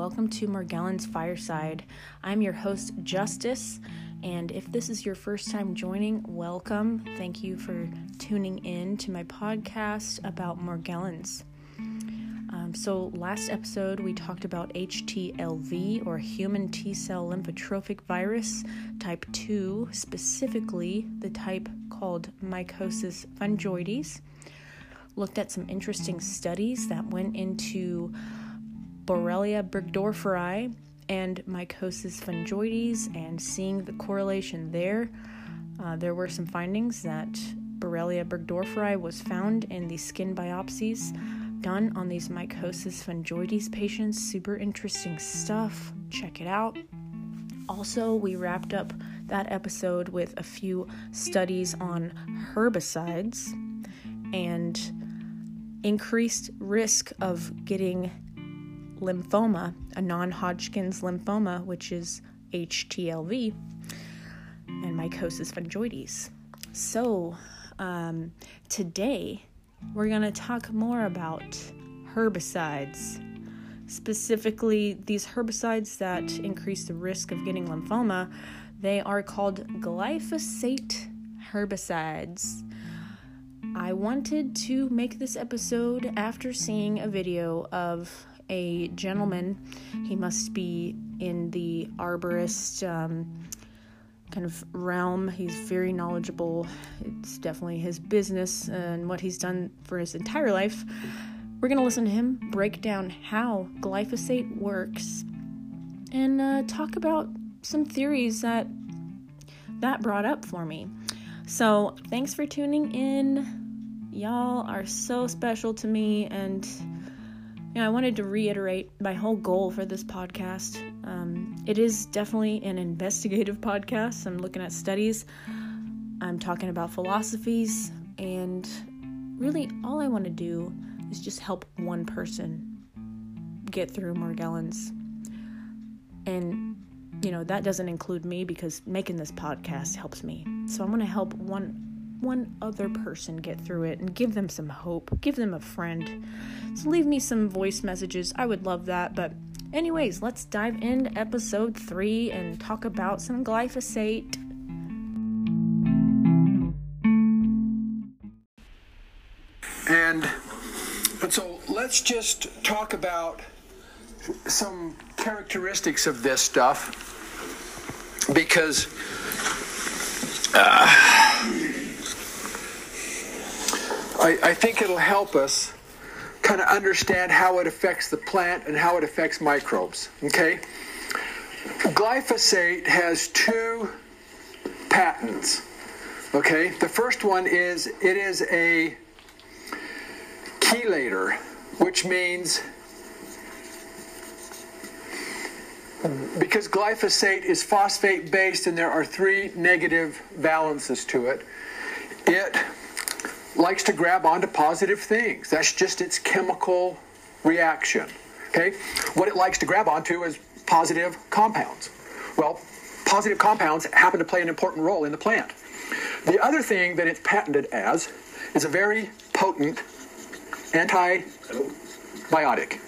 Welcome to Morgellons Fireside. I'm your host, Justice, and if this is your first time joining, welcome. Thank you for tuning in to my podcast about Morgellons. Um, so, last episode we talked about HTLV or human T cell lymphotrophic virus type 2, specifically the type called Mycosis fungoides. Looked at some interesting studies that went into Borrelia burgdorferi and Mycosis fungoides and seeing the correlation there. Uh, there were some findings that Borrelia burgdorferi was found in the skin biopsies done on these Mycosis fungoides patients. Super interesting stuff. Check it out. Also, we wrapped up that episode with a few studies on herbicides and increased risk of getting lymphoma, a non Hodgkin's lymphoma, which is HTLV, and mycosis fungoides. So, um, today we're going to talk more about herbicides. Specifically, these herbicides that increase the risk of getting lymphoma, they are called glyphosate herbicides. I wanted to make this episode after seeing a video of a gentleman. He must be in the arborist um, kind of realm. He's very knowledgeable. It's definitely his business and what he's done for his entire life. We're going to listen to him break down how glyphosate works and uh, talk about some theories that that brought up for me. So, thanks for tuning in. Y'all are so special to me and you know, I wanted to reiterate my whole goal for this podcast. Um, it is definitely an investigative podcast. I'm looking at studies, I'm talking about philosophies, and really all I want to do is just help one person get through Morgellons. And, you know, that doesn't include me because making this podcast helps me. So I want to help one one other person get through it and give them some hope, give them a friend. So leave me some voice messages. I would love that. But, anyways, let's dive into episode three and talk about some glyphosate. And, so let's just talk about some characteristics of this stuff because uh, I, I think it'll help us kind of understand how it affects the plant and how it affects microbes. Okay? Glyphosate has two patents. Okay? The first one is it is a chelator, which means because glyphosate is phosphate based and there are three negative valences to it, it likes to grab onto positive things. That's just its chemical reaction. Okay? What it likes to grab onto is positive compounds. Well, positive compounds happen to play an important role in the plant. The other thing that it's patented as is a very potent antibiotic.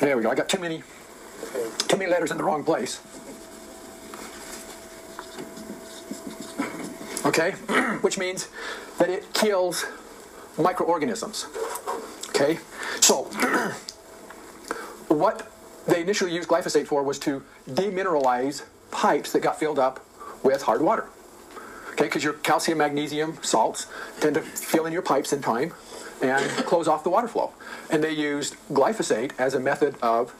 There we go. I got too many too many letters in the wrong place. Okay? Which means that it kills microorganisms, okay? So, what they initially used glyphosate for was to demineralize pipes that got filled up with hard water, okay? Because your calcium, magnesium, salts tend to fill in your pipes in time and close off the water flow. And they used glyphosate as a method of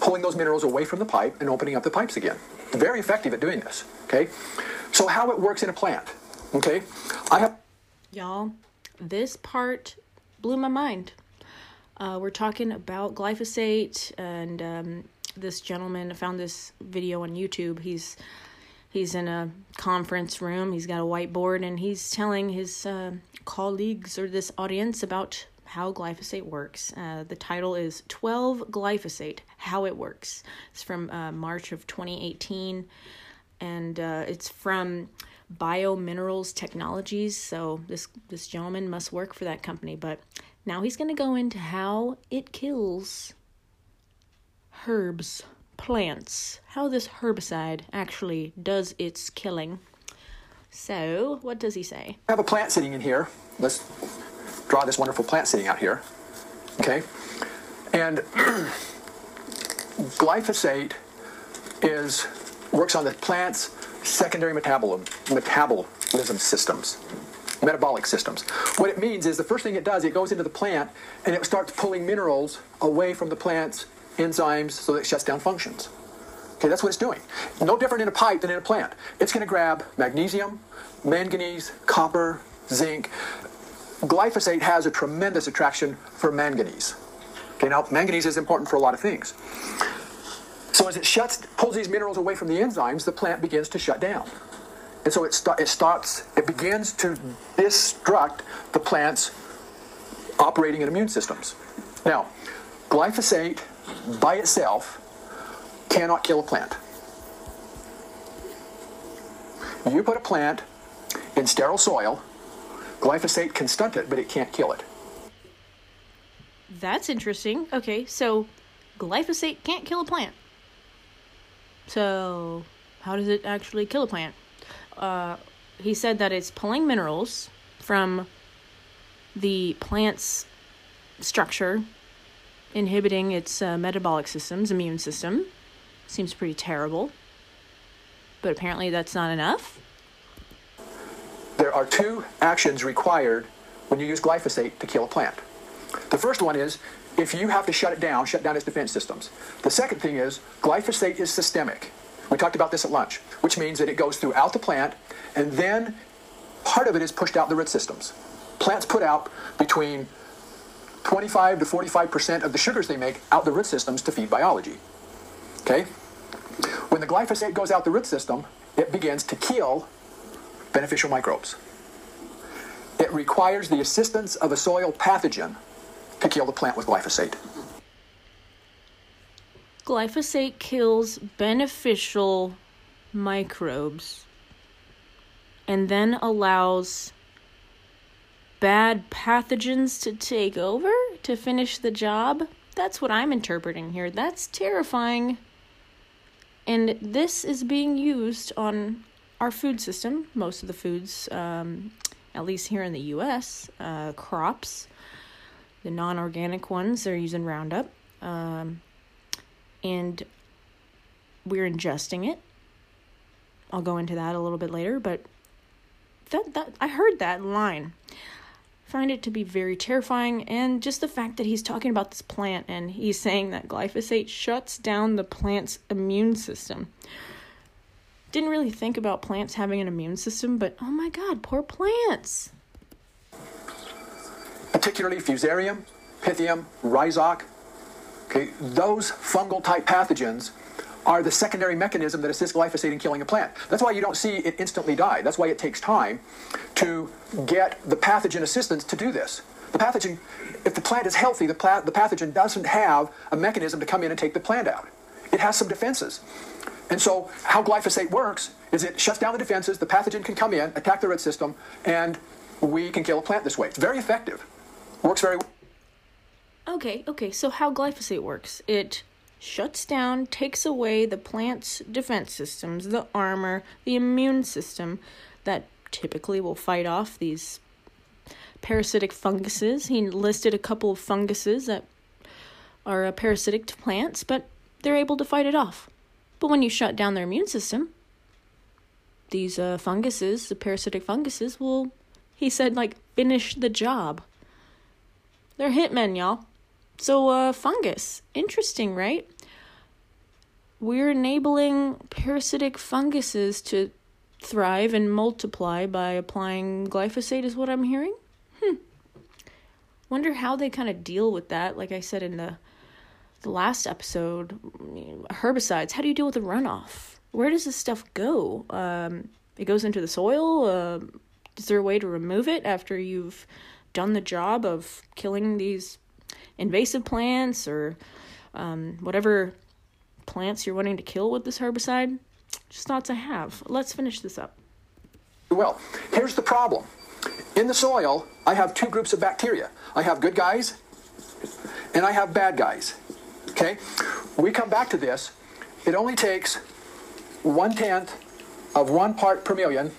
pulling those minerals away from the pipe and opening up the pipes again. Very effective at doing this, okay? So how it works in a plant. Okay, I have. Y'all, this part blew my mind. Uh, we're talking about glyphosate, and um, this gentleman found this video on YouTube. He's he's in a conference room. He's got a whiteboard, and he's telling his uh, colleagues or this audience about how glyphosate works. Uh, the title is 12 Glyphosate How It Works. It's from uh, March of 2018, and uh, it's from Biominerals Technologies. So this, this gentleman must work for that company. But now he's going to go into how it kills herbs, plants, how this herbicide actually does its killing. So, what does he say? I have a plant sitting in here. Let's draw this wonderful plant sitting out here. Okay? And glyphosate is works on the plant's secondary metabolism, metabolism systems, metabolic systems. What it means is the first thing it does, it goes into the plant and it starts pulling minerals away from the plant's enzymes so that it shuts down functions. Okay, that's what it's doing. No different in a pipe than in a plant. It's going to grab magnesium, manganese, copper, zinc. Glyphosate has a tremendous attraction for manganese. Okay, now manganese is important for a lot of things. So as it shuts, pulls these minerals away from the enzymes, the plant begins to shut down. And so it, st- it starts, it begins to destruct the plant's operating and immune systems. Now, glyphosate by itself cannot kill a plant. You put a plant in sterile soil, glyphosate can stunt it, but it can't kill it. That's interesting. Okay, so glyphosate can't kill a plant. So, how does it actually kill a plant? Uh, he said that it's pulling minerals from the plant's structure, inhibiting its uh, metabolic systems, immune system. Seems pretty terrible. But apparently that's not enough. There are two actions required when you use glyphosate to kill a plant. The first one is if you have to shut it down, shut down its defense systems. The second thing is glyphosate is systemic. We talked about this at lunch, which means that it goes throughout the plant and then part of it is pushed out the root systems. Plants put out between 25 to 45% of the sugars they make out the root systems to feed biology. Okay? When the glyphosate goes out the root system, it begins to kill beneficial microbes. It requires the assistance of a soil pathogen to kill the plant with glyphosate. Glyphosate kills beneficial microbes and then allows bad pathogens to take over to finish the job. That's what I'm interpreting here. That's terrifying. And this is being used on our food system. Most of the foods, um, at least here in the US, uh, crops, the non organic ones, they're using Roundup. Um, and we're ingesting it. I'll go into that a little bit later, but that, that I heard that line. Find it to be very terrifying, and just the fact that he's talking about this plant and he's saying that glyphosate shuts down the plant's immune system. Didn't really think about plants having an immune system, but oh my god, poor plants. Particularly Fusarium, Pythium, Rhizoc. Okay, those fungal type pathogens are the secondary mechanism that assists glyphosate in killing a plant. That's why you don't see it instantly die. That's why it takes time to get the pathogen assistance to do this. The pathogen, if the plant is healthy, the, pla- the pathogen doesn't have a mechanism to come in and take the plant out. It has some defenses. And so, how glyphosate works is it shuts down the defenses, the pathogen can come in, attack the root system, and we can kill a plant this way. It's very effective. Works very well. Okay, okay, so how glyphosate works? It shuts down, takes away the plant's defense systems, the armor, the immune system that typically will fight off these parasitic funguses. He listed a couple of funguses that are parasitic to plants, but they're able to fight it off. But when you shut down their immune system, these uh, funguses, the parasitic funguses, will, he said, like, finish the job. They're hitmen, y'all. So, uh, fungus. Interesting, right? We're enabling parasitic funguses to thrive and multiply by applying glyphosate, is what I'm hearing. Hmm. Wonder how they kind of deal with that. Like I said in the the last episode, herbicides. How do you deal with the runoff? Where does this stuff go? Um, it goes into the soil. Uh, is there a way to remove it after you've done the job of killing these invasive plants or um, whatever plants you're wanting to kill with this herbicide? Just thoughts I have. Let's finish this up. Well, here's the problem. In the soil, I have two groups of bacteria. I have good guys and I have bad guys. Okay? We come back to this. It only takes one tenth of one part per million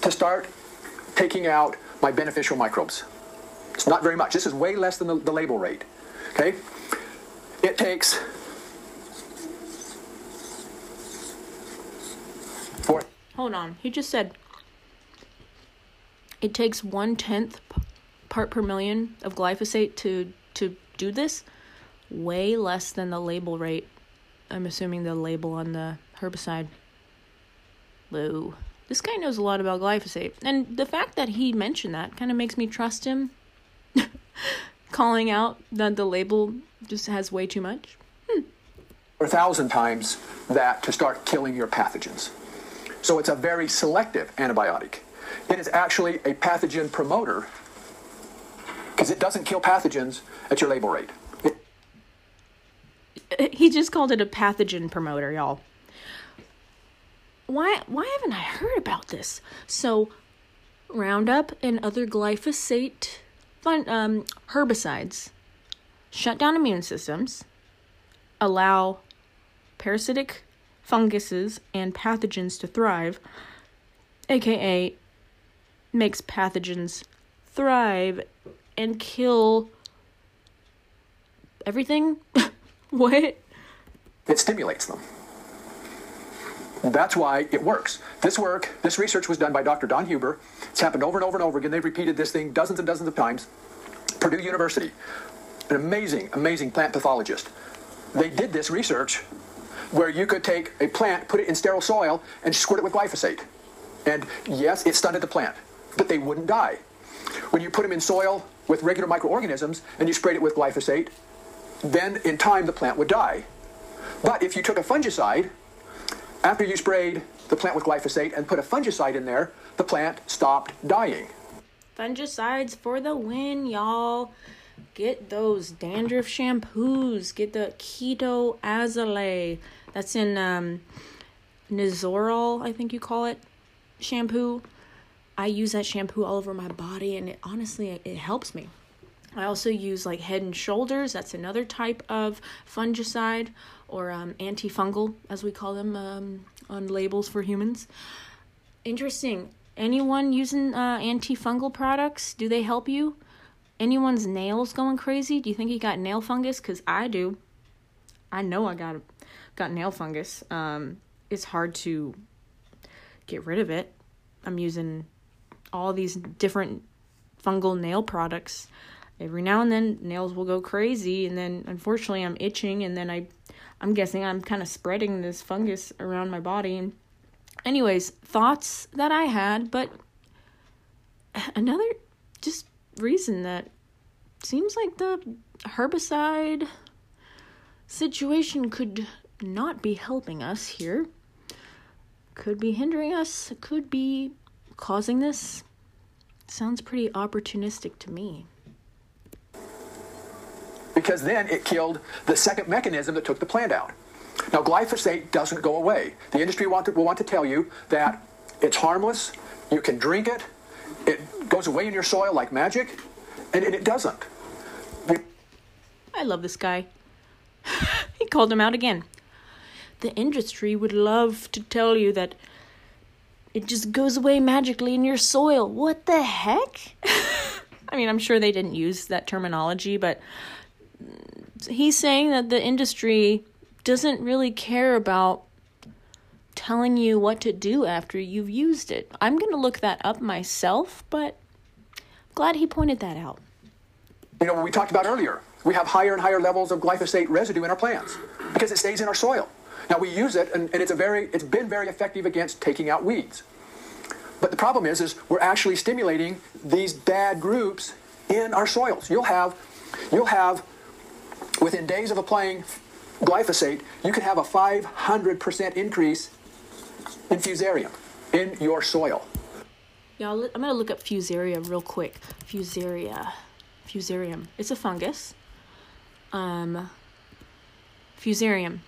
to start taking out my beneficial microbes. It's not very much. This is way less than the, the label rate. Okay? It takes four. Hold on. He just said it takes one tenth part per million of glyphosate to to do this. Way less than the label rate. I'm assuming the label on the herbicide. Whoa. This guy knows a lot about glyphosate. And the fact that he mentioned that kind of makes me trust him. Calling out that the label just has way too much. Hmm. A thousand times that to start killing your pathogens. So it's a very selective antibiotic. It is actually a pathogen promoter because it doesn't kill pathogens at your label rate. It, he just called it a pathogen promoter, y'all why why haven't I heard about this? So Roundup and other glyphosate fun, um, herbicides shut down immune systems, allow parasitic funguses and pathogens to thrive, aka makes pathogens thrive and kill everything. what? It stimulates them. That's why it works. This work, this research was done by Dr. Don Huber. It's happened over and over and over again. They've repeated this thing dozens and dozens of times. Purdue University, an amazing, amazing plant pathologist. They did this research where you could take a plant, put it in sterile soil, and squirt it with glyphosate. And yes, it stunted the plant, but they wouldn't die. When you put them in soil with regular microorganisms and you sprayed it with glyphosate, then in time the plant would die. But if you took a fungicide after you sprayed the plant with glyphosate and put a fungicide in there, the plant stopped dying. Fungicides for the win, y'all. Get those dandruff shampoos. Get the Keto Azale. That's in um, Nizoral, I think you call it, shampoo. I use that shampoo all over my body, and it honestly it helps me. I also use like Head and Shoulders. That's another type of fungicide or um, antifungal, as we call them um, on labels for humans. Interesting. Anyone using uh, antifungal products? Do they help you? Anyone's nails going crazy? Do you think you got nail fungus? Cause I do. I know I got got nail fungus. Um, it's hard to get rid of it. I'm using all these different fungal nail products every now and then nails will go crazy and then unfortunately I'm itching and then I I'm guessing I'm kind of spreading this fungus around my body. Anyways thoughts that I had but another just reason that seems like the herbicide situation could not be helping us here could be hindering us could be causing this sounds pretty opportunistic to me because then it killed the second mechanism that took the plant out. Now, glyphosate doesn't go away. The industry want to, will want to tell you that it's harmless, you can drink it, it goes away in your soil like magic, and it, it doesn't. I love this guy. he called him out again. The industry would love to tell you that it just goes away magically in your soil. What the heck? I mean, I'm sure they didn't use that terminology, but he's saying that the industry doesn't really care about telling you what to do after you've used it. I'm going to look that up myself, but I'm glad he pointed that out. You know, we talked about earlier, we have higher and higher levels of glyphosate residue in our plants because it stays in our soil. Now we use it and, and it's a very it's been very effective against taking out weeds. But the problem is is we're actually stimulating these bad groups in our soils. You'll have you'll have within days of applying glyphosate, you can have a 500% increase in fusarium in your soil. Y'all, I'm gonna look up Fusaria real quick. Fusaria, Fusarium. It's a fungus. Um, Fusarium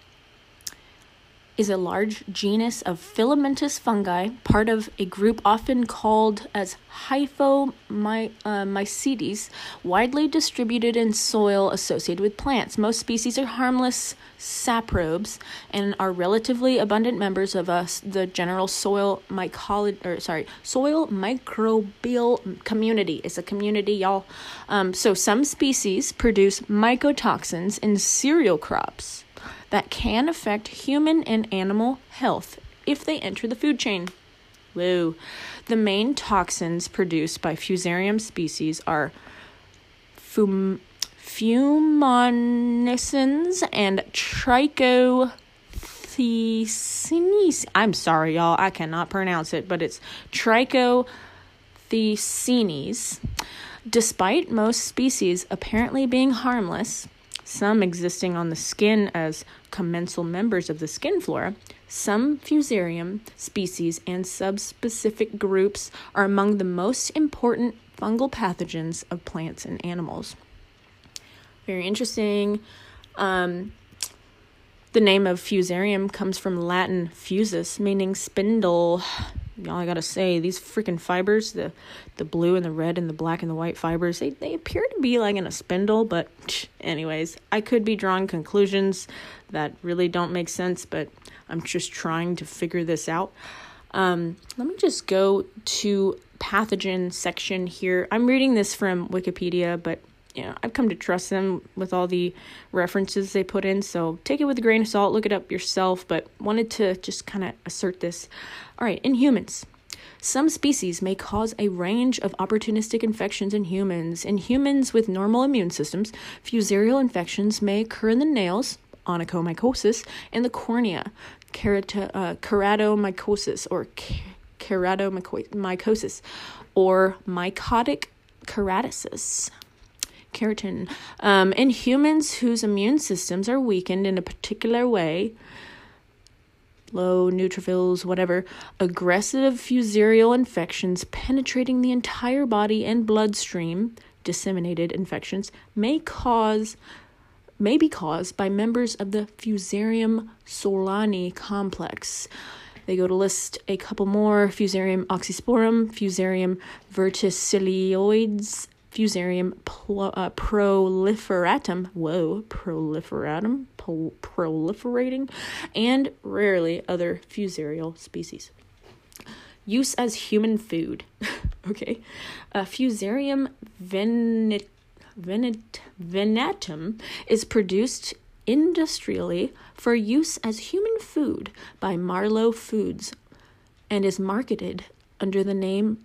is a large genus of filamentous fungi, part of a group often called as Hyphomycetes, widely distributed in soil associated with plants. Most species are harmless saprobes and are relatively abundant members of us, the general soil mycology, or sorry, soil microbial community. It's a community, y'all. Um, so some species produce mycotoxins in cereal crops that can affect human and animal health if they enter the food chain. Whoa. The main toxins produced by Fusarium species are fum- and trichothecenes. I'm sorry, y'all. I cannot pronounce it, but it's trichothecenes. Despite most species apparently being harmless, some existing on the skin as commensal members of the skin flora, some Fusarium species and subspecific groups are among the most important fungal pathogens of plants and animals. Very interesting. Um, the name of Fusarium comes from Latin fusus, meaning spindle y'all I gotta say these freaking fibers the the blue and the red and the black and the white fibers they, they appear to be like in a spindle but anyways I could be drawing conclusions that really don't make sense but I'm just trying to figure this out um, let me just go to pathogen section here I'm reading this from Wikipedia but you know, I've come to trust them with all the references they put in. So take it with a grain of salt, look it up yourself, but wanted to just kind of assert this. All right, in humans. Some species may cause a range of opportunistic infections in humans. In humans with normal immune systems, fusarial infections may occur in the nails, onychomycosis, and the cornea, uh, keratomycosis or keratomycosis, or mycotic keratosis keratin. Um, in humans whose immune systems are weakened in a particular way, low neutrophils, whatever, aggressive fusarial infections penetrating the entire body and bloodstream, disseminated infections, may cause may be caused by members of the Fusarium solani complex. They go to list a couple more Fusarium oxysporum, Fusarium verticillioides, Fusarium uh, proliferatum, whoa, proliferatum, proliferating, and rarely other fusarial species. Use as human food. okay. Uh, Fusarium venet, venatum is produced industrially for use as human food by Marlow Foods and is marketed under the name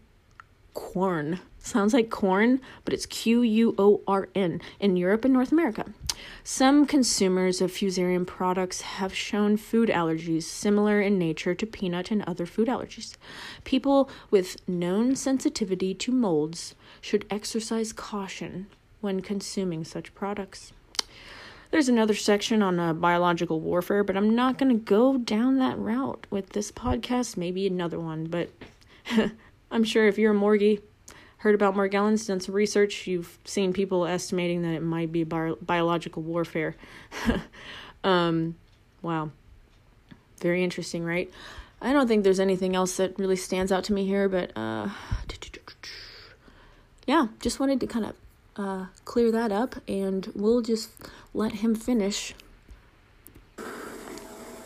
Quorn. Sounds like corn, but it's Q U O R N in Europe and North America. Some consumers of fusarium products have shown food allergies similar in nature to peanut and other food allergies. People with known sensitivity to molds should exercise caution when consuming such products. There's another section on uh, biological warfare, but I'm not going to go down that route with this podcast. Maybe another one, but I'm sure if you're a Morgie, heard about Morgellons, done some research, you've seen people estimating that it might be bi- biological warfare. um, wow. Very interesting, right? I don't think there's anything else that really stands out to me here, but uh, yeah, just wanted to kind of uh, clear that up, and we'll just let him finish.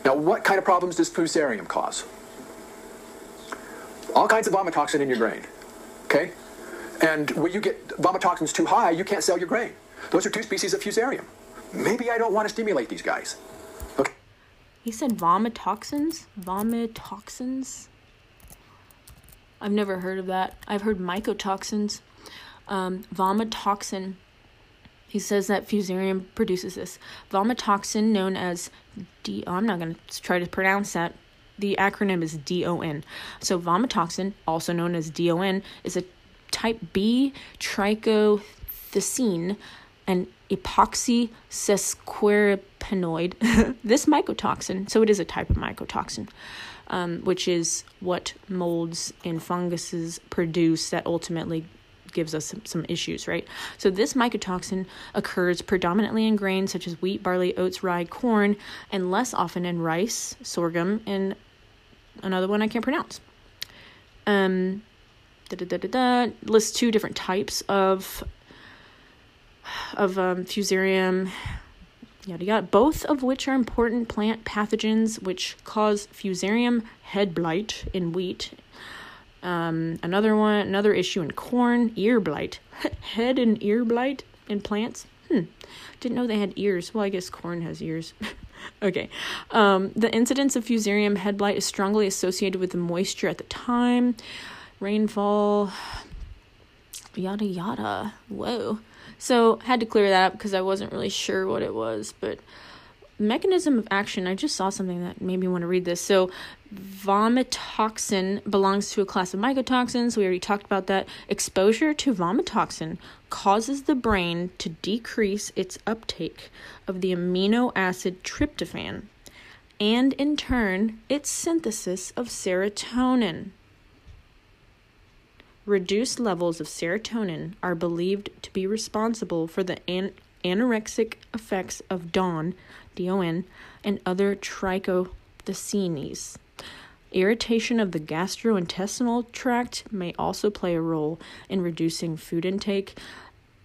Now, what kind of problems does fusarium cause? All kinds of vomitoxin in your brain, Okay? And when you get vomitoxins too high, you can't sell your grain. Those are two species of fusarium. Maybe I don't want to stimulate these guys. Okay. He said vomitoxins? Vomitoxins? I've never heard of that. I've heard mycotoxins. Um, vomitoxin. He says that fusarium produces this. Vomitoxin, known as D. Oh, I'm not going to try to pronounce that. The acronym is DON. So, vomitoxin, also known as DON, is a type B trichothecene an epoxy sesquiterpenoid. this mycotoxin, so it is a type of mycotoxin, um, which is what molds and funguses produce that ultimately gives us some, some issues, right? So this mycotoxin occurs predominantly in grains such as wheat, barley, oats, rye, corn, and less often in rice, sorghum, and another one I can't pronounce. Um, lists two different types of of um, fusarium yada yada, both of which are important plant pathogens which cause fusarium head blight in wheat um, another one, another issue in corn, ear blight, head and ear blight in plants. Hmm, didn't know they had ears. Well, I guess corn has ears. okay. Um, the incidence of fusarium head blight is strongly associated with the moisture at the time, rainfall, yada yada. Whoa. So had to clear that up because I wasn't really sure what it was, but mechanism of action, I just saw something that made me want to read this. So, vomitoxin belongs to a class of mycotoxins. We already talked about that. Exposure to vomitoxin causes the brain to decrease its uptake of the amino acid tryptophan and, in turn, its synthesis of serotonin. Reduced levels of serotonin are believed to be responsible for the an- anorexic effects of DON, D-O-N, and other trichothecenes. Irritation of the gastrointestinal tract may also play a role in reducing food intake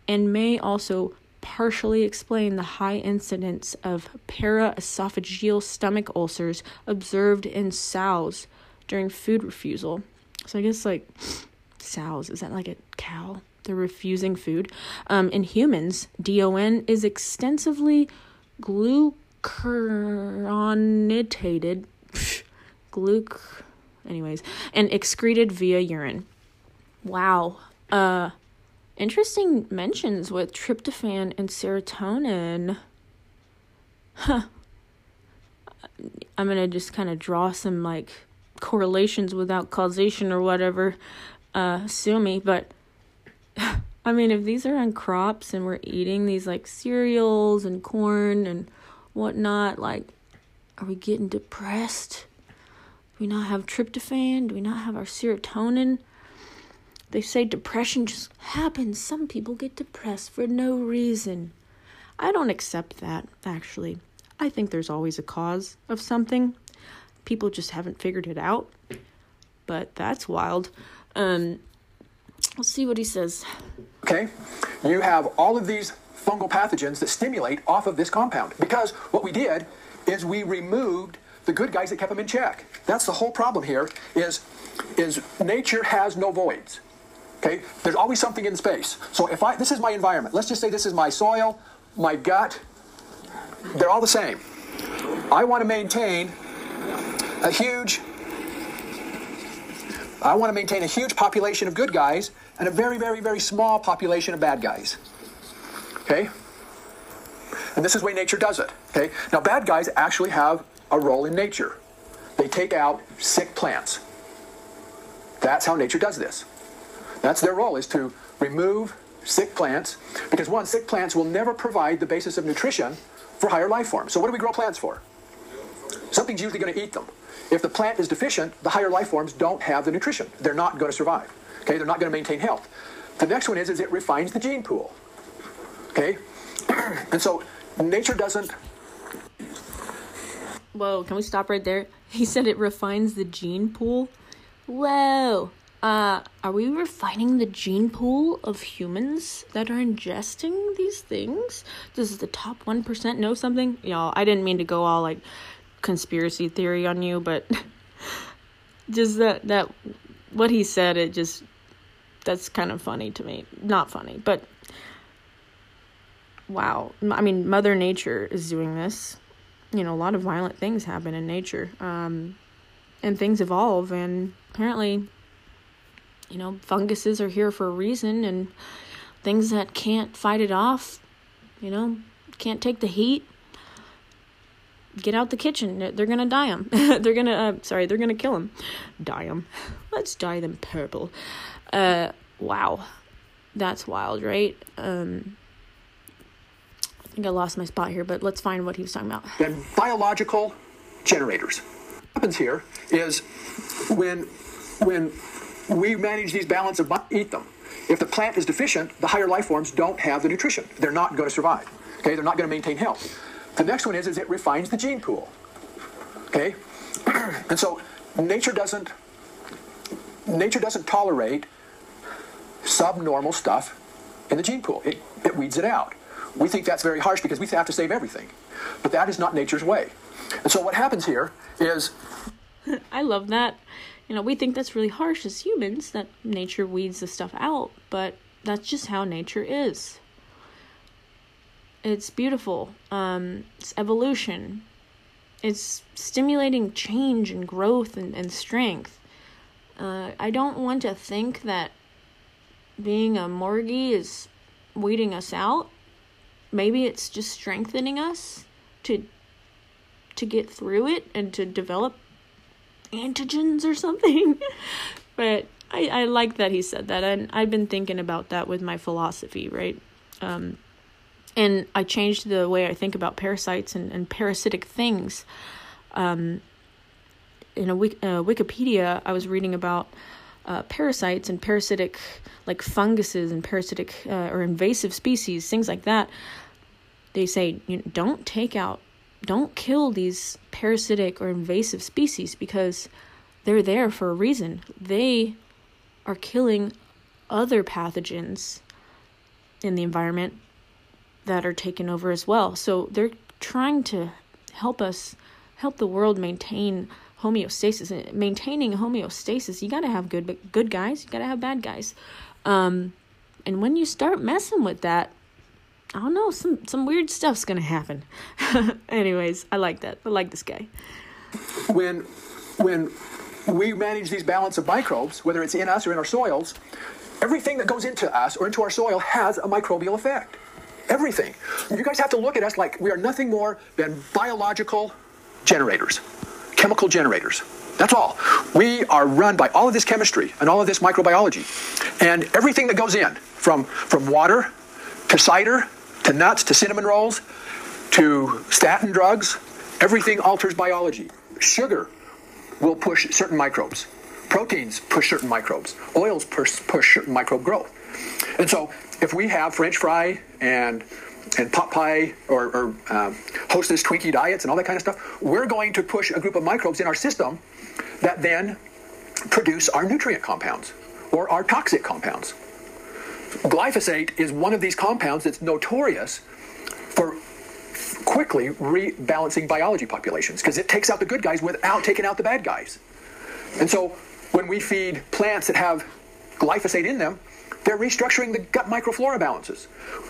and may also partially explain the high incidence of paraesophageal stomach ulcers observed in sows during food refusal. So I guess like sows, is that like a cow? They're refusing food. Um, in humans, DON is extensively glucuronitated, gluc, anyways, and excreted via urine. Wow. Uh, interesting mentions with tryptophan and serotonin. Huh. I'm gonna just kind of draw some like correlations without causation or whatever. Uh, sue me, but I mean, if these are on crops and we're eating these like cereals and corn and whatnot, like, are we getting depressed? Do we not have tryptophan? Do we not have our serotonin? They say depression just happens. Some people get depressed for no reason. I don't accept that, actually. I think there's always a cause of something. People just haven't figured it out. But that's wild. Um, let's see what he says. Okay? You have all of these fungal pathogens that stimulate off of this compound because what we did is we removed the good guys that kept them in check. That's the whole problem here is is nature has no voids. Okay? There's always something in space. So if I this is my environment. Let's just say this is my soil, my gut. They're all the same. I want to maintain a huge I want to maintain a huge population of good guys and a very, very, very small population of bad guys. Okay? And this is the way nature does it. Okay? Now, bad guys actually have a role in nature. They take out sick plants. That's how nature does this. That's their role, is to remove sick plants, because one, sick plants will never provide the basis of nutrition for higher life forms. So what do we grow plants for? Something's usually going to eat them. If the plant is deficient, the higher life forms don't have the nutrition. They're not going to survive. Okay, they're not going to maintain health. The next one is, is it refines the gene pool. Okay, and so nature doesn't. Whoa, can we stop right there? He said it refines the gene pool. Whoa. Uh, are we refining the gene pool of humans that are ingesting these things? Does the top 1% know something? Y'all, I didn't mean to go all like conspiracy theory on you, but just that that what he said it just that's kind of funny to me. Not funny, but wow. I mean, Mother Nature is doing this. You know, a lot of violent things happen in nature. Um, and things evolve and apparently you know, funguses are here for a reason and things that can't fight it off, you know, can't take the heat get out the kitchen. They're gonna dye them. they're gonna, uh, sorry, they're gonna kill them. Dye them. Let's dye them purple. Uh, wow, that's wild, right? Um, I think I lost my spot here, but let's find what he was talking about. than biological generators. What happens here is when when we manage these balance of eat them. If the plant is deficient, the higher life forms don't have the nutrition. They're not going to survive. Okay, they're not going to maintain health. The next one is is it refines the gene pool. Okay, and so nature doesn't nature doesn't tolerate subnormal stuff in the gene pool. It, it weeds it out. We think that's very harsh because we have to save everything. But that is not nature's way. And so what happens here is I love that. You know, we think that's really harsh as humans that nature weeds the stuff out, but that's just how nature is. It's beautiful. Um, it's evolution. It's stimulating change and growth and, and strength. Uh, I don't want to think that being a morgie is weeding us out. Maybe it's just strengthening us to to get through it and to develop antigens or something. but I, I like that he said that. And I've been thinking about that with my philosophy, right? Um, and I changed the way I think about parasites and, and parasitic things. Um, in a uh, Wikipedia, I was reading about uh, parasites and parasitic, like funguses and parasitic uh, or invasive species, things like that. They say you know, don't take out don't kill these parasitic or invasive species because they're there for a reason. They are killing other pathogens in the environment that are taken over as well. So they're trying to help us help the world maintain homeostasis. Maintaining homeostasis, you got to have good good guys, you got to have bad guys. Um, and when you start messing with that, I don't know, some some weird stuff's gonna happen. Anyways, I like that. I like this guy. When when we manage these balance of microbes, whether it's in us or in our soils, everything that goes into us or into our soil has a microbial effect. Everything. You guys have to look at us like we are nothing more than biological generators, chemical generators. That's all. We are run by all of this chemistry and all of this microbiology. And everything that goes in, from, from water to cider to nuts to cinnamon rolls to statin drugs, everything alters biology. Sugar will push certain microbes. Proteins push certain microbes. Oils push, push certain microbe growth. And so if we have French fry and and pot pie or, or uh, hostess Twinkie diets and all that kind of stuff, we're going to push a group of microbes in our system that then produce our nutrient compounds or our toxic compounds glyphosate is one of these compounds that's notorious for quickly rebalancing biology populations because it takes out the good guys without taking out the bad guys. And so when we feed plants that have glyphosate in them, they're restructuring the gut microflora balances.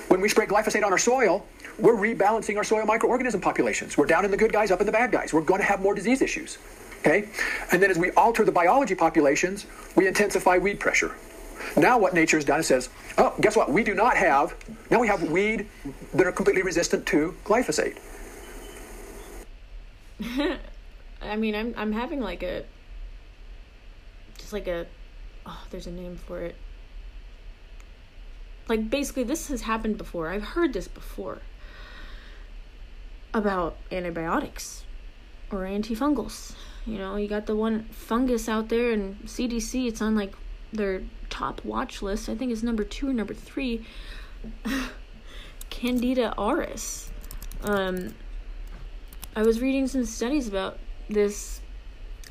When we spray glyphosate on our soil, we're rebalancing our soil microorganism populations. We're down in the good guys, up in the bad guys. We're going to have more disease issues. Okay? And then as we alter the biology populations, we intensify weed pressure. Now what nature has done is says, oh, guess what? We do not have, now we have weed that are completely resistant to glyphosate. I mean, I'm I'm having like a just like a oh, there's a name for it. Like basically this has happened before. I've heard this before about antibiotics or antifungals. You know, you got the one fungus out there and CDC it's on like their top watch list. I think it's number two or number three. Candida auris. Um, I was reading some studies about this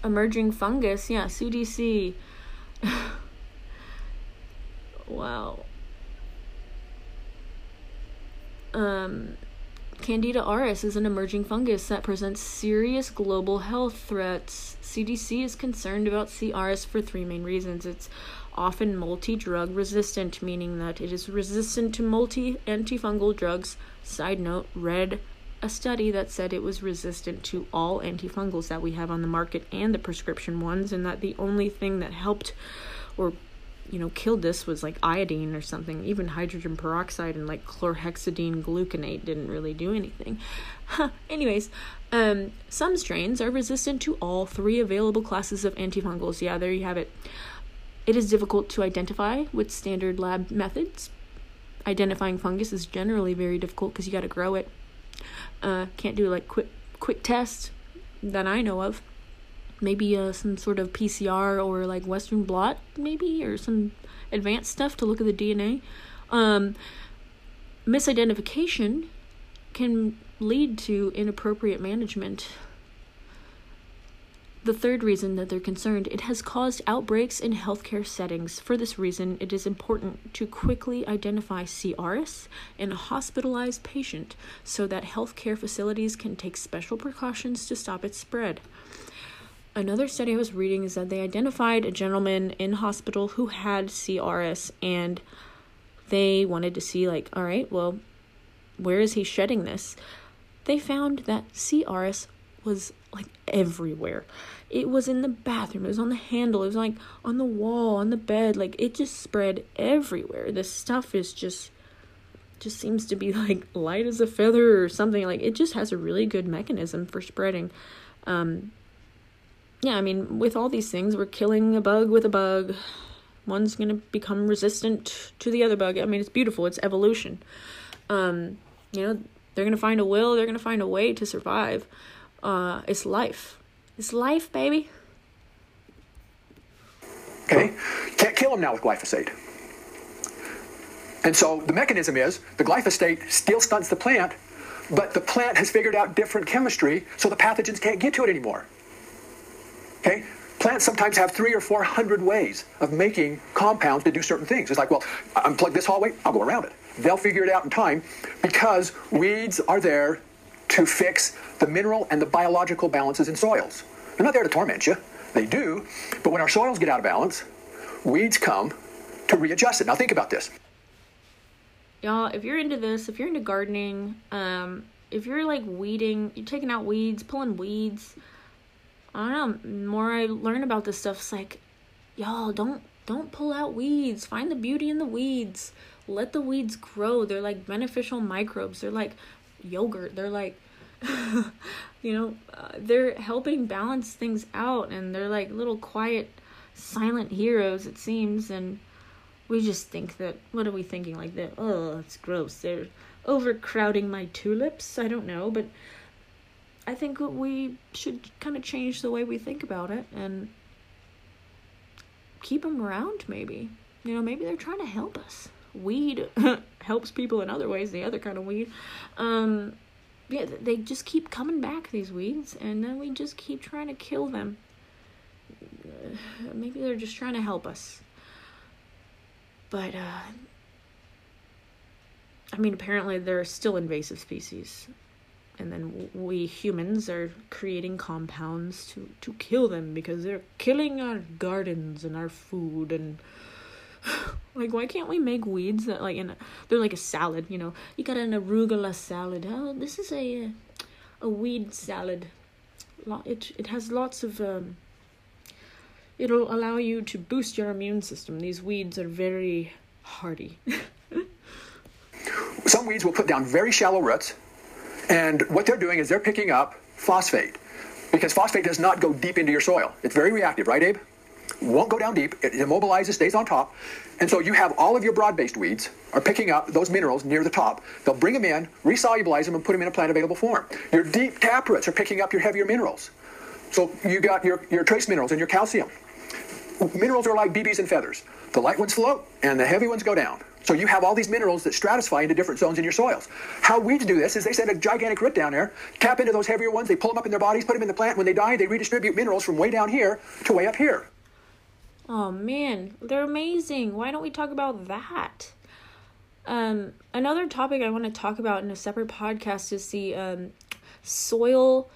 emerging fungus. Yeah, CDC. wow. Um, Candida auris is an emerging fungus that presents serious global health threats. CDC is concerned about C. auris for three main reasons. It's often multi drug resistant, meaning that it is resistant to multi antifungal drugs. Side note, read a study that said it was resistant to all antifungals that we have on the market and the prescription ones, and that the only thing that helped or you know killed this was like iodine or something even hydrogen peroxide and like chlorhexidine gluconate didn't really do anything anyways um, some strains are resistant to all three available classes of antifungals yeah there you have it it is difficult to identify with standard lab methods. identifying fungus is generally very difficult because you got to grow it. Uh, can't do like quick quick test that I know of. Maybe uh, some sort of PCR or like Western blot, maybe, or some advanced stuff to look at the DNA. Um, misidentification can lead to inappropriate management the third reason that they're concerned, it has caused outbreaks in healthcare settings. For this reason, it is important to quickly identify C. auris in a hospitalized patient so that healthcare facilities can take special precautions to stop its spread. Another study I was reading is that they identified a gentleman in hospital who had C. auris and they wanted to see like, all right, well, where is he shedding this? They found that C. auris was like everywhere. It was in the bathroom, it was on the handle, it was like on the wall, on the bed, like it just spread everywhere. This stuff is just just seems to be like light as a feather or something like it just has a really good mechanism for spreading. Um yeah, I mean, with all these things, we're killing a bug with a bug. One's going to become resistant to the other bug. I mean, it's beautiful. It's evolution. Um, you know, they're going to find a will, they're going to find a way to survive. Uh, it's life. It's life, baby. Okay? Can't kill them now with glyphosate. And so the mechanism is the glyphosate still stunts the plant, but the plant has figured out different chemistry, so the pathogens can't get to it anymore. Okay? Plants sometimes have three or four hundred ways of making compounds to do certain things. It's like, well, I unplug this hallway, I'll go around it. They'll figure it out in time because weeds are there to fix the mineral and the biological balances in soils. They're not there to torment you. They do, but when our soils get out of balance, weeds come to readjust it. Now think about this. Y'all, if you're into this, if you're into gardening, um, if you're like weeding, you're taking out weeds, pulling weeds. I don't know. More I learn about this stuff, it's like, y'all don't don't pull out weeds. Find the beauty in the weeds. Let the weeds grow. They're like beneficial microbes. They're like yogurt. They're like, you know, uh, they're helping balance things out and they're like little quiet, silent heroes, it seems. And we just think that, what are we thinking? Like that, oh, it's gross. They're overcrowding my tulips. I don't know, but I think we should kind of change the way we think about it and keep them around, maybe. You know, maybe they're trying to help us weed helps people in other ways, the other kind of weed. Um, yeah, they just keep coming back, these weeds, and then we just keep trying to kill them. Maybe they're just trying to help us. But, uh, I mean, apparently they're still invasive species. And then we humans are creating compounds to, to kill them because they're killing our gardens and our food and like why can't we make weeds that like in a, they're like a salad you know? You got an arugula salad. Oh this is a a weed salad. It it has lots of um it'll allow you to boost your immune system. These weeds are very hardy. Some weeds will put down very shallow roots and what they're doing is they're picking up phosphate because phosphate does not go deep into your soil it's very reactive right abe won't go down deep. It immobilizes, stays on top. And so you have all of your broad-based weeds are picking up those minerals near the top. They'll bring them in, resolubilize them, and put them in a plant available form. Your deep taproots are picking up your heavier minerals. So you got your, your trace minerals and your calcium. Minerals are like BBs and feathers. The light ones float and the heavy ones go down. So you have all these minerals that stratify into different zones in your soils. How weeds do this is they send a gigantic root down there, tap into those heavier ones, they pull them up in their bodies, put them in the plant. When they die, they redistribute minerals from way down here to way up here. Oh man, they're amazing. Why don't we talk about that? Um, another topic I want to talk about in a separate podcast is the um, soil.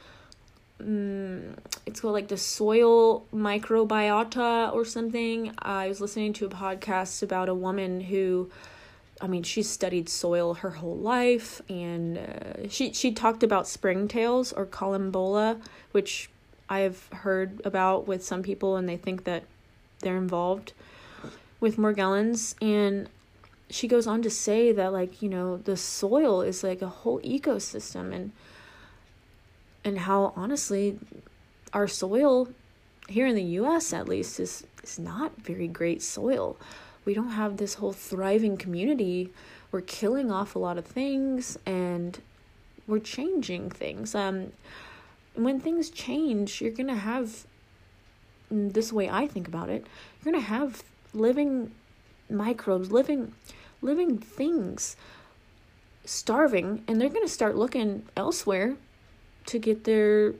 Um, it's called like the soil microbiota or something. I was listening to a podcast about a woman who, I mean, she studied soil her whole life, and uh, she she talked about springtails or collembola, which I've heard about with some people, and they think that they're involved with Morgellons and she goes on to say that like you know the soil is like a whole ecosystem and and how honestly our soil here in the US at least is is not very great soil. We don't have this whole thriving community we're killing off a lot of things and we're changing things. Um, when things change, you're gonna have mm, this way I think about it. You're gonna have living microbes, living living things starving, and they're gonna start looking elsewhere to get their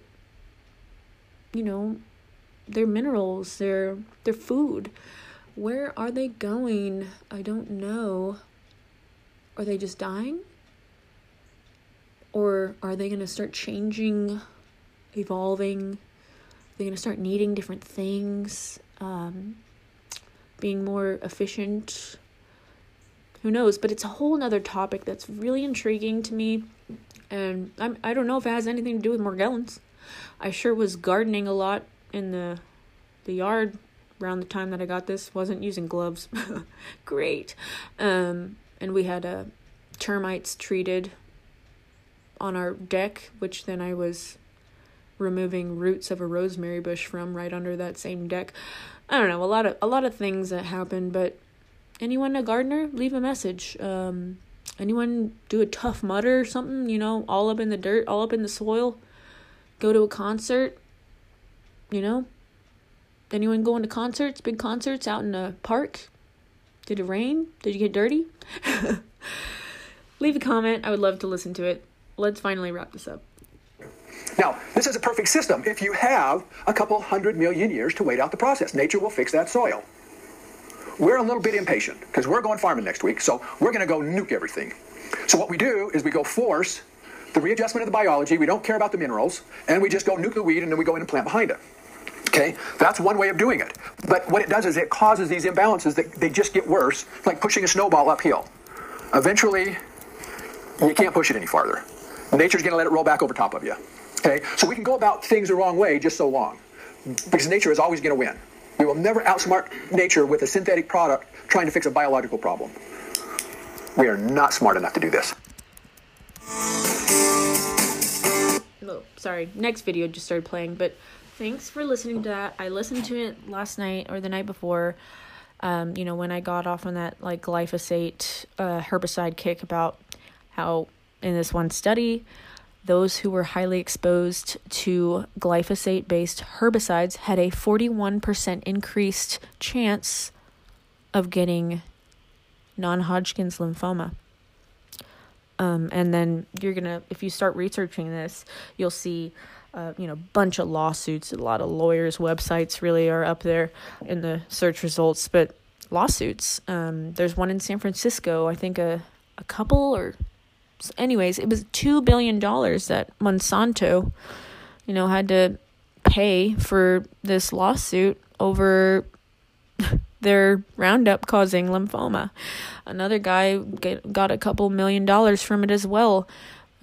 you know their minerals, their their food. Where are they going? I don't know. Are they just dying? Or are they going to start changing, evolving? They're going to start needing different things, um, being more efficient. Who knows? But it's a whole nother topic that's really intriguing to me. And I'm, I don't know if it has anything to do with Morgellons. I sure was gardening a lot in the the yard around the time that I got this. Wasn't using gloves. Great. Um, and we had uh, termites treated on our deck, which then I was removing roots of a rosemary bush from right under that same deck. I don't know, a lot of a lot of things that happened, but anyone a gardener, leave a message. Um, anyone do a Tough Mudder or something, you know, all up in the dirt, all up in the soil. Go to a concert, you know, Anyone going to concerts, big concerts out in the park? Did it rain? Did you get dirty? Leave a comment. I would love to listen to it. Let's finally wrap this up. Now, this is a perfect system if you have a couple hundred million years to wait out the process. Nature will fix that soil. We're a little bit impatient because we're going farming next week, so we're going to go nuke everything. So what we do is we go force the readjustment of the biology. We don't care about the minerals, and we just go nuke the weed, and then we go in and plant behind it. Okay, that's one way of doing it. But what it does is it causes these imbalances that they just get worse, like pushing a snowball uphill. Eventually, you can't push it any farther. Nature's going to let it roll back over top of you. Okay, so we can go about things the wrong way just so long, because nature is always going to win. We will never outsmart nature with a synthetic product trying to fix a biological problem. We are not smart enough to do this. Oh, sorry. Next video just started playing, but thanks for listening to that. I listened to it last night or the night before. Um, you know, when I got off on that like glyphosate uh, herbicide kick about how in this one study, those who were highly exposed to glyphosate based herbicides had a 41% increased chance of getting non Hodgkin's lymphoma. Um, and then you're gonna, if you start researching this, you'll see uh, you know, bunch of lawsuits. A lot of lawyers' websites really are up there in the search results, but lawsuits. Um, there's one in San Francisco. I think a a couple or, anyways, it was two billion dollars that Monsanto, you know, had to pay for this lawsuit over their Roundup causing lymphoma. Another guy get, got a couple million dollars from it as well.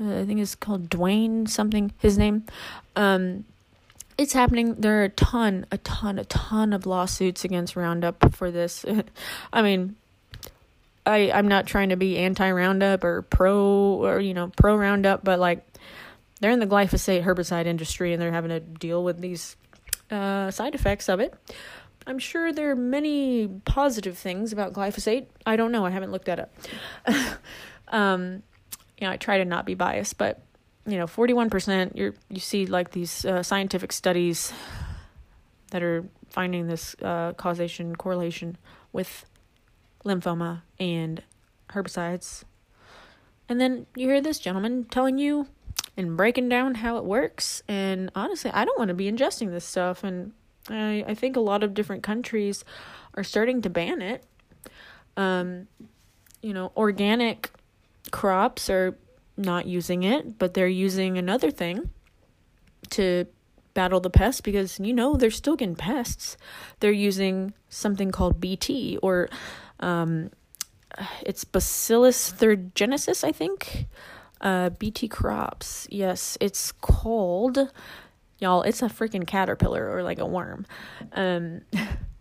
Uh, I think it's called Dwayne something. His name. Um, it's happening. There are a ton, a ton, a ton of lawsuits against Roundup for this. I mean, I I'm not trying to be anti Roundup or pro or you know pro Roundup, but like they're in the glyphosate herbicide industry and they're having to deal with these uh, side effects of it. I'm sure there are many positive things about glyphosate. I don't know. I haven't looked that up. um, you know, I try to not be biased, but you know, 41%, you you see like these uh, scientific studies that are finding this uh, causation correlation with lymphoma and herbicides. And then you hear this gentleman telling you and breaking down how it works. And honestly, I don't want to be ingesting this stuff. And I, I think a lot of different countries are starting to ban it. Um, you know, organic crops are not using it, but they're using another thing to battle the pests because you know they're still getting pests. They're using something called BT or um, it's Bacillus thuringiensis, I think. Uh, BT crops. Yes, it's called y'all. It's a freaking caterpillar or like a worm. Um,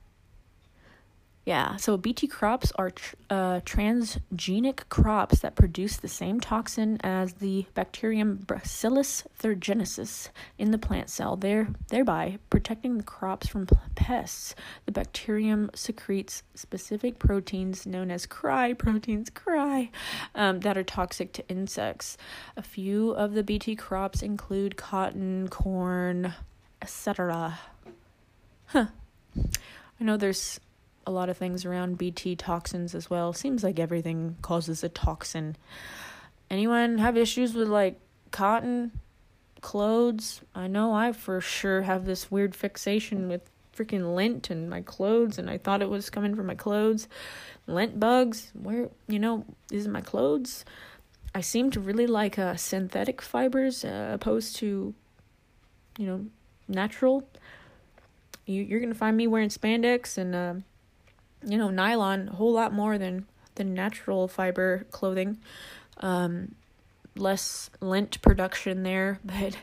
Yeah, so BT crops are tr- uh, transgenic crops that produce the same toxin as the bacterium Bacillus thuringiensis in the plant cell, there, thereby protecting the crops from pests. The bacterium secretes specific proteins known as cry proteins, cry, um, that are toxic to insects. A few of the BT crops include cotton, corn, etc. Huh. I know there's a lot of things around BT toxins as well. Seems like everything causes a toxin. Anyone have issues with like cotton clothes? I know I for sure have this weird fixation with freaking lint in my clothes and I thought it was coming from my clothes. Lint bugs, where you know, is my clothes? I seem to really like uh, synthetic fibers uh, opposed to you know, natural. You you're going to find me wearing spandex and uh, you know, nylon a whole lot more than than natural fiber clothing. Um, less lint production there, but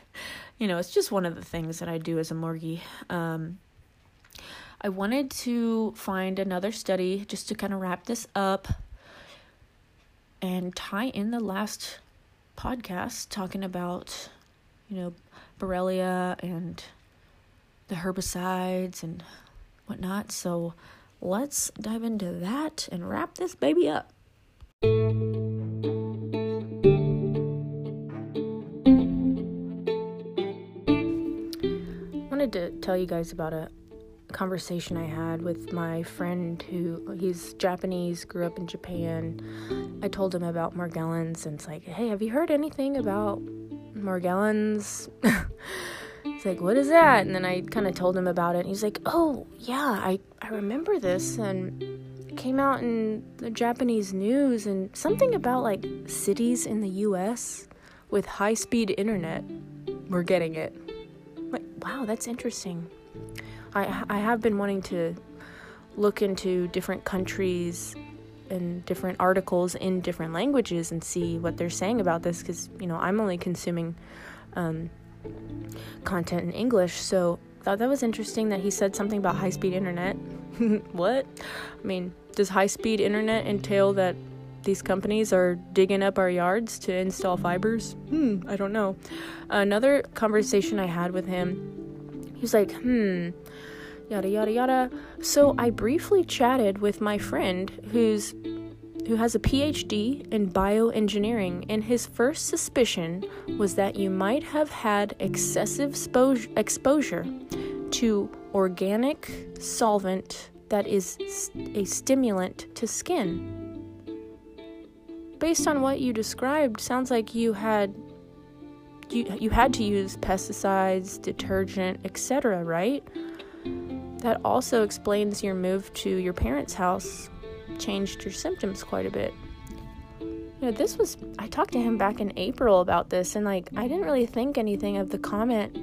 you know, it's just one of the things that I do as a morgie. Um, I wanted to find another study just to kind of wrap this up and tie in the last podcast talking about, you know, Borrelia and the herbicides and whatnot. So, let's dive into that and wrap this baby up. I wanted to tell you guys about a conversation I had with my friend who he's Japanese, grew up in Japan. I told him about Morgellons and it's like, hey, have you heard anything about Morgellons? Like, what is that? And then I kind of told him about it. And he's like, oh, yeah, I, I remember this. And it came out in the Japanese news and something about like cities in the US with high speed internet were getting it. Like, wow, that's interesting. I, I have been wanting to look into different countries and different articles in different languages and see what they're saying about this because, you know, I'm only consuming. Um, content in English. So thought that was interesting that he said something about high speed internet. what? I mean, does high speed internet entail that these companies are digging up our yards to install fibers? Hmm, I don't know. Another conversation I had with him, he was like, hmm, yada yada yada. So I briefly chatted with my friend who's who has a PhD in bioengineering, and his first suspicion was that you might have had excessive spo- exposure to organic solvent that is a stimulant to skin. Based on what you described, sounds like you had you you had to use pesticides, detergent, etc., right? That also explains your move to your parents' house changed your symptoms quite a bit. You know, this was, I talked to him back in April about this, and like, I didn't really think anything of the comment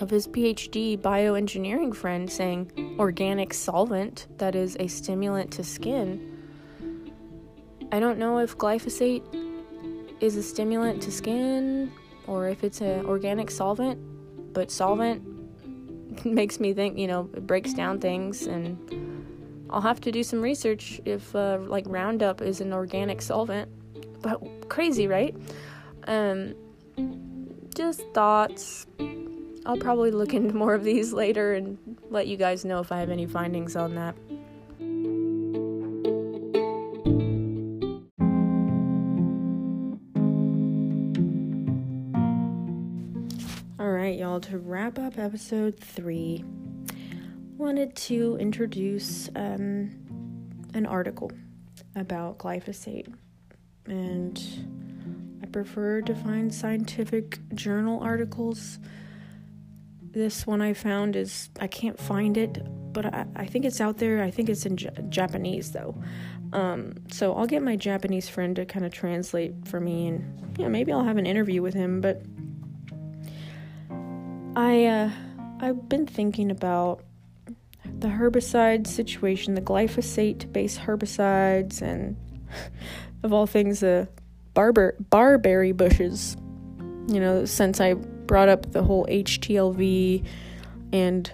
of his PhD bioengineering friend saying organic solvent that is a stimulant to skin. I don't know if glyphosate is a stimulant to skin or if it's an organic solvent, but solvent makes me think, you know, it breaks down things and I'll have to do some research if uh, like Roundup is an organic solvent. But crazy, right? Um, just thoughts. I'll probably look into more of these later and let you guys know if I have any findings on that. All right, y'all, to wrap up episode three wanted to introduce um, an article about glyphosate. And I prefer to find scientific journal articles. This one I found is, I can't find it, but I, I think it's out there. I think it's in J- Japanese though. Um, so I'll get my Japanese friend to kind of translate for me, and yeah, maybe I'll have an interview with him. But I, uh, I've been thinking about the herbicide situation, the glyphosate based herbicides, and of all things, the barber, barberry bushes. You know, since I brought up the whole HTLV and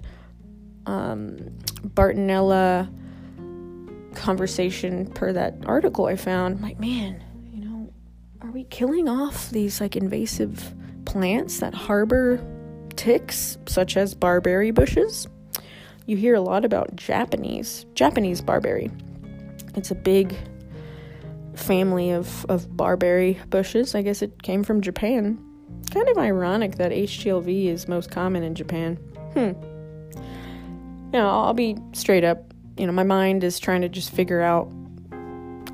um, Bartonella conversation per that article I found. I'm like, man, you know, are we killing off these like invasive plants that harbor ticks, such as barberry bushes? You hear a lot about Japanese Japanese barberry. It's a big family of, of barberry bushes. I guess it came from Japan. Kind of ironic that HTLV is most common in Japan. Hmm. Know, I'll be straight up. You know, my mind is trying to just figure out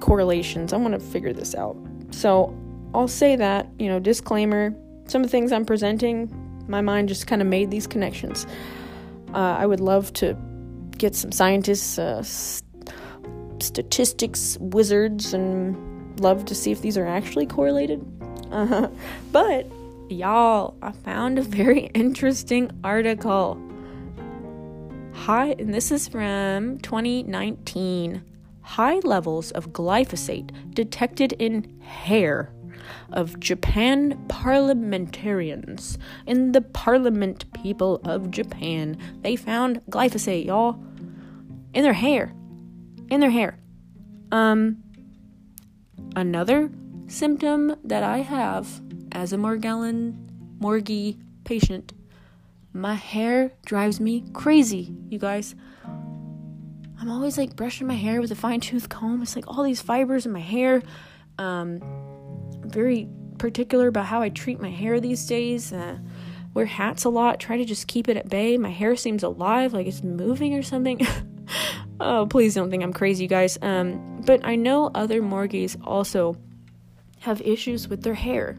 correlations. I want to figure this out. So I'll say that, you know, disclaimer some of the things I'm presenting, my mind just kind of made these connections. Uh, I would love to get some scientists, uh, statistics wizards and love to see if these are actually correlated. Uh-huh. But y'all, I found a very interesting article. High, and this is from 2019. High levels of glyphosate detected in hair of Japan parliamentarians. In the parliament people of Japan, they found glyphosate, y'all, in their hair in their hair. Um, another symptom that I have as a Morgellon Morgie patient, my hair drives me crazy, you guys. I'm always like brushing my hair with a fine tooth comb. It's like all these fibers in my hair. Um, very particular about how I treat my hair these days. Uh, wear hats a lot, try to just keep it at bay. My hair seems alive, like it's moving or something. Oh, please don't think I'm crazy, you guys. Um, but I know other Morgies also have issues with their hair.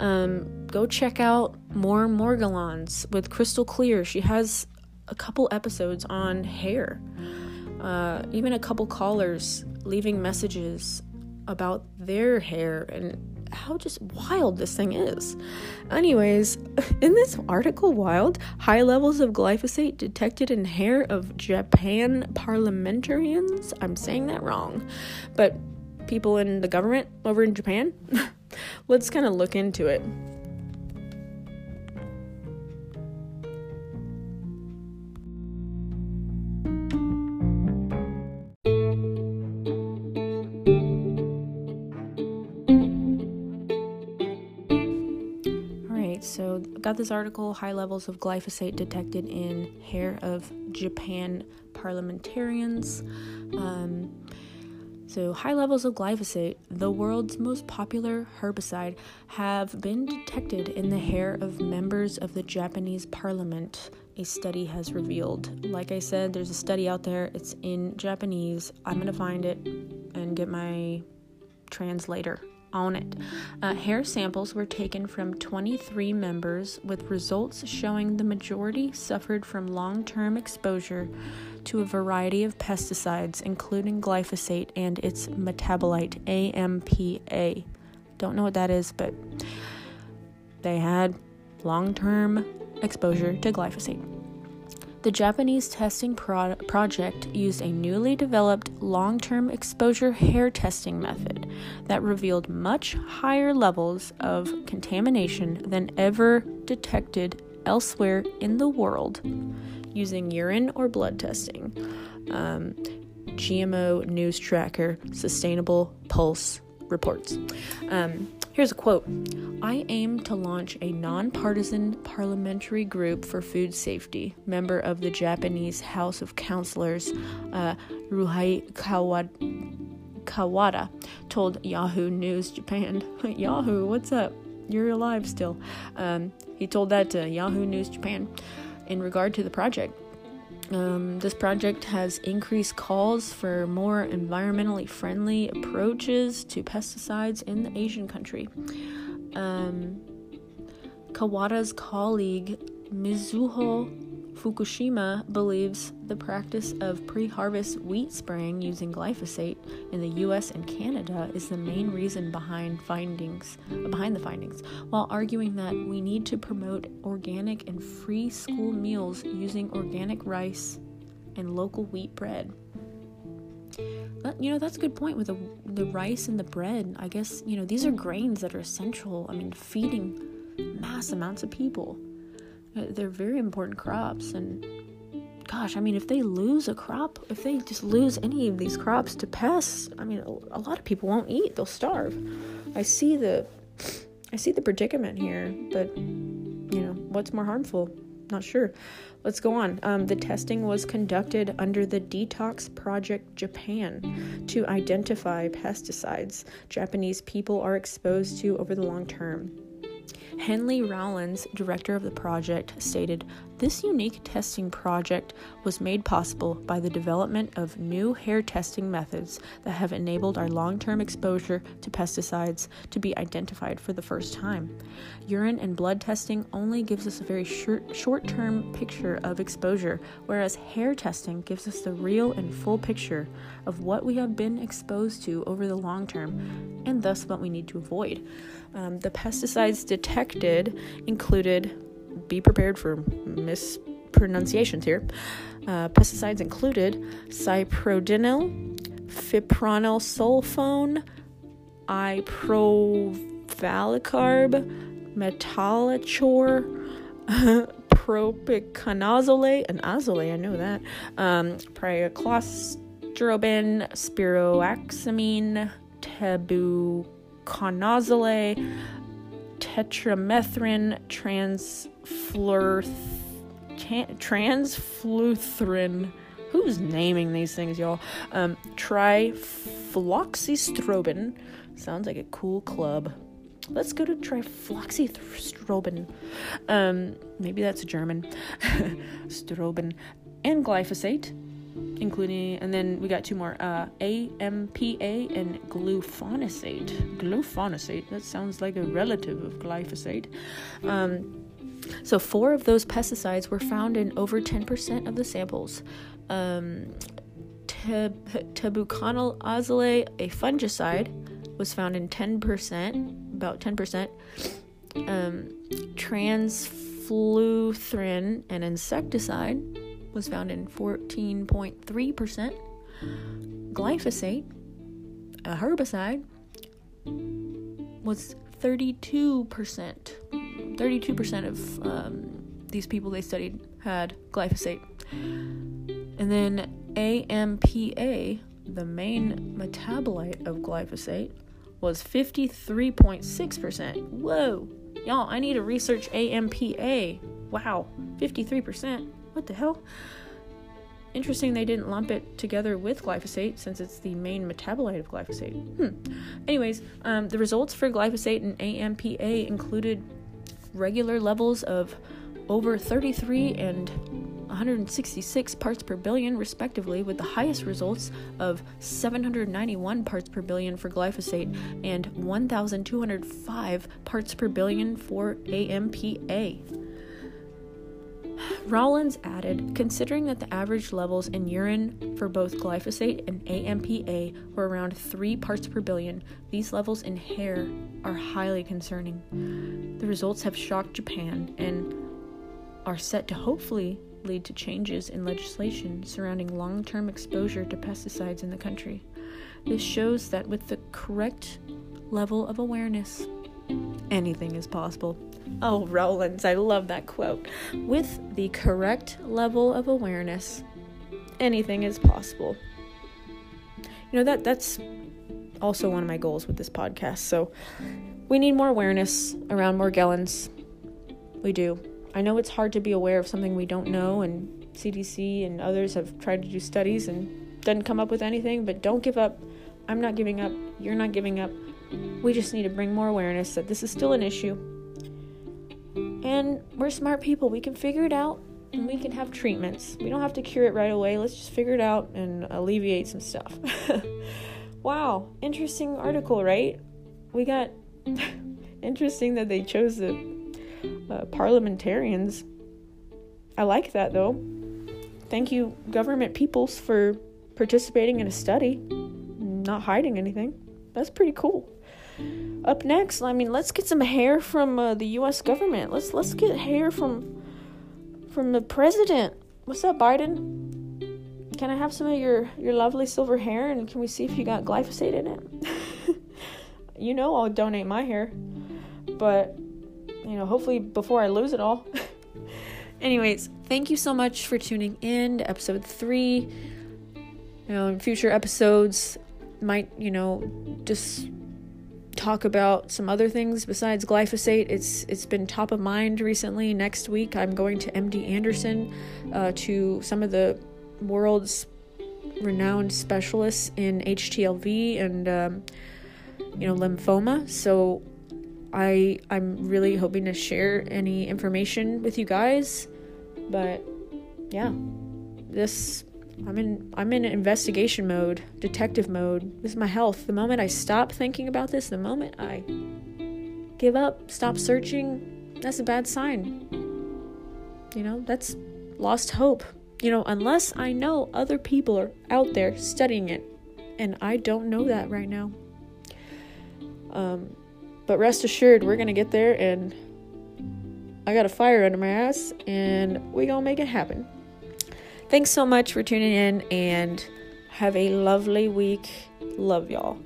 Um, go check out more Morgellons with Crystal Clear. She has a couple episodes on hair. Uh, even a couple callers leaving messages about their hair and how just wild this thing is. Anyways, in this article, Wild, high levels of glyphosate detected in hair of Japan parliamentarians. I'm saying that wrong, but people in the government over in Japan. Let's kind of look into it. Got this article high levels of glyphosate detected in hair of Japan parliamentarians. Um, so, high levels of glyphosate, the world's most popular herbicide, have been detected in the hair of members of the Japanese parliament, a study has revealed. Like I said, there's a study out there, it's in Japanese. I'm to find it and get my translator on it. Uh, hair samples were taken from 23 members, with results showing the majority suffered from long term exposure to a variety of pesticides, including glyphosate and its metabolite, AMPA. Don't know what that is, but they had long term exposure to glyphosate. The Japanese testing pro- project used a newly developed long term exposure hair testing method that revealed much higher levels of contamination than ever detected elsewhere in the world using urine or blood testing. Um, GMO News Tracker Sustainable Pulse reports. Um, Here's a quote I aim to launch a nonpartisan parliamentary group for food safety, member of the Japanese House of Councillors, uh, Ryuhei Kawada, told Yahoo News Japan. Yahoo, what's up? You're alive still. Um, he told that to Yahoo News Japan in regard to the project. Um, this project has increased calls for more environmentally friendly approaches to pesticides in the Asian country. Um, Kawada's colleague Mizuho Fukushima believes the practice of pre harvest wheat spraying using glyphosate in the US and Canada is the main reason behind findings behind the findings, while arguing that we need to promote organic and free school meals using organic rice and local wheat bread. Uh, you know, that's a good point with the, the rice and the bread. I guess, you know, these are grains that are essential, I mean, feeding mass amounts of people. Uh, they're very important crops, and gosh, I mean, if they lose a crop, if they just lose any of these crops to pests, I mean, a lot of people won't eat; they'll starve. I see the, I see the predicament here, but you know, what's more harmful? Not sure. Let's go on. Um, the testing was conducted under the Detox Project Japan to identify pesticides Japanese people are exposed to over the long term. Henry Rowlands, director of the project, stated This unique testing project was made possible by the development of new hair testing methods that have enabled our long term exposure to pesticides to be identified for the first time. Urine and blood testing only gives us a very short term picture of exposure, whereas hair testing gives us the real and full picture of what we have been exposed to over the long term and thus what we need to avoid. Um, the pesticides detected included, be prepared for mispronunciations here. Uh, pesticides included cyprodinil, fipronil sulfone, iprovalicarb, metolachlor, propiconazole, and azole, I know that, um, pyraclostrobin, spiroxamine, tebu conazole, tetramethrin, transfluthrin. Who's naming these things, y'all? Um, trifloxystrobin. Sounds like a cool club. Let's go to trifloxystrobin. Um, maybe that's German. Strobin. And glyphosate including and then we got two more uh, AMPA and glufosinate. Glufosinate. That sounds like a relative of glyphosate. Um, so four of those pesticides were found in over 10% of the samples. Um, tebuconal azole, a fungicide, was found in 10%, about 10%. Um, transfluthrin, an insecticide, was found in 14.3%. Glyphosate, a herbicide, was 32%. 32% of um, these people they studied had glyphosate. And then AMPA, the main metabolite of glyphosate, was 53.6%. Whoa! Y'all, I need to research AMPA. Wow, 53%. What the hell? Interesting they didn't lump it together with glyphosate since it's the main metabolite of glyphosate. Hmm. Anyways, um, the results for glyphosate and AMPA included regular levels of over 33 and 166 parts per billion, respectively, with the highest results of 791 parts per billion for glyphosate and 1,205 parts per billion for AMPA. Rowlands added, considering that the average levels in urine for both glyphosate and AMPA were around 3 parts per billion, these levels in hair are highly concerning. The results have shocked Japan and are set to hopefully lead to changes in legislation surrounding long term exposure to pesticides in the country. This shows that with the correct level of awareness, anything is possible. Oh, Rollins, I love that quote. With the correct level of awareness, anything is possible. You know that that's also one of my goals with this podcast. So we need more awareness around Morgellons. We do. I know it's hard to be aware of something we don't know, and CDC and others have tried to do studies and doesn't come up with anything, but don't give up. I'm not giving up. You're not giving up. We just need to bring more awareness that this is still an issue. And we're smart people. We can figure it out and we can have treatments. We don't have to cure it right away. Let's just figure it out and alleviate some stuff. wow, interesting article, right? We got interesting that they chose the uh, parliamentarians. I like that though. Thank you, government peoples, for participating in a study, not hiding anything. That's pretty cool. Up next, I mean, let's get some hair from uh, the U.S. government. Let's let's get hair from from the president. What's up, Biden? Can I have some of your your lovely silver hair, and can we see if you got glyphosate in it? you know, I'll donate my hair, but you know, hopefully before I lose it all. Anyways, thank you so much for tuning in to episode three. You know, in future episodes, might you know just talk about some other things besides glyphosate. It's it's been top of mind recently. Next week, I'm going to MD Anderson uh, to some of the world's renowned specialists in HTLV and um, you know lymphoma. So I I'm really hoping to share any information with you guys. But yeah, this I'm in I'm in investigation mode, detective mode. This is my health. The moment I stop thinking about this, the moment I give up, stop searching, that's a bad sign. You know, that's lost hope. You know, unless I know other people are out there studying it, and I don't know that right now. Um, but rest assured, we're gonna get there, and I got a fire under my ass, and we gonna make it happen. Thanks so much for tuning in, and have a lovely week. Love y'all.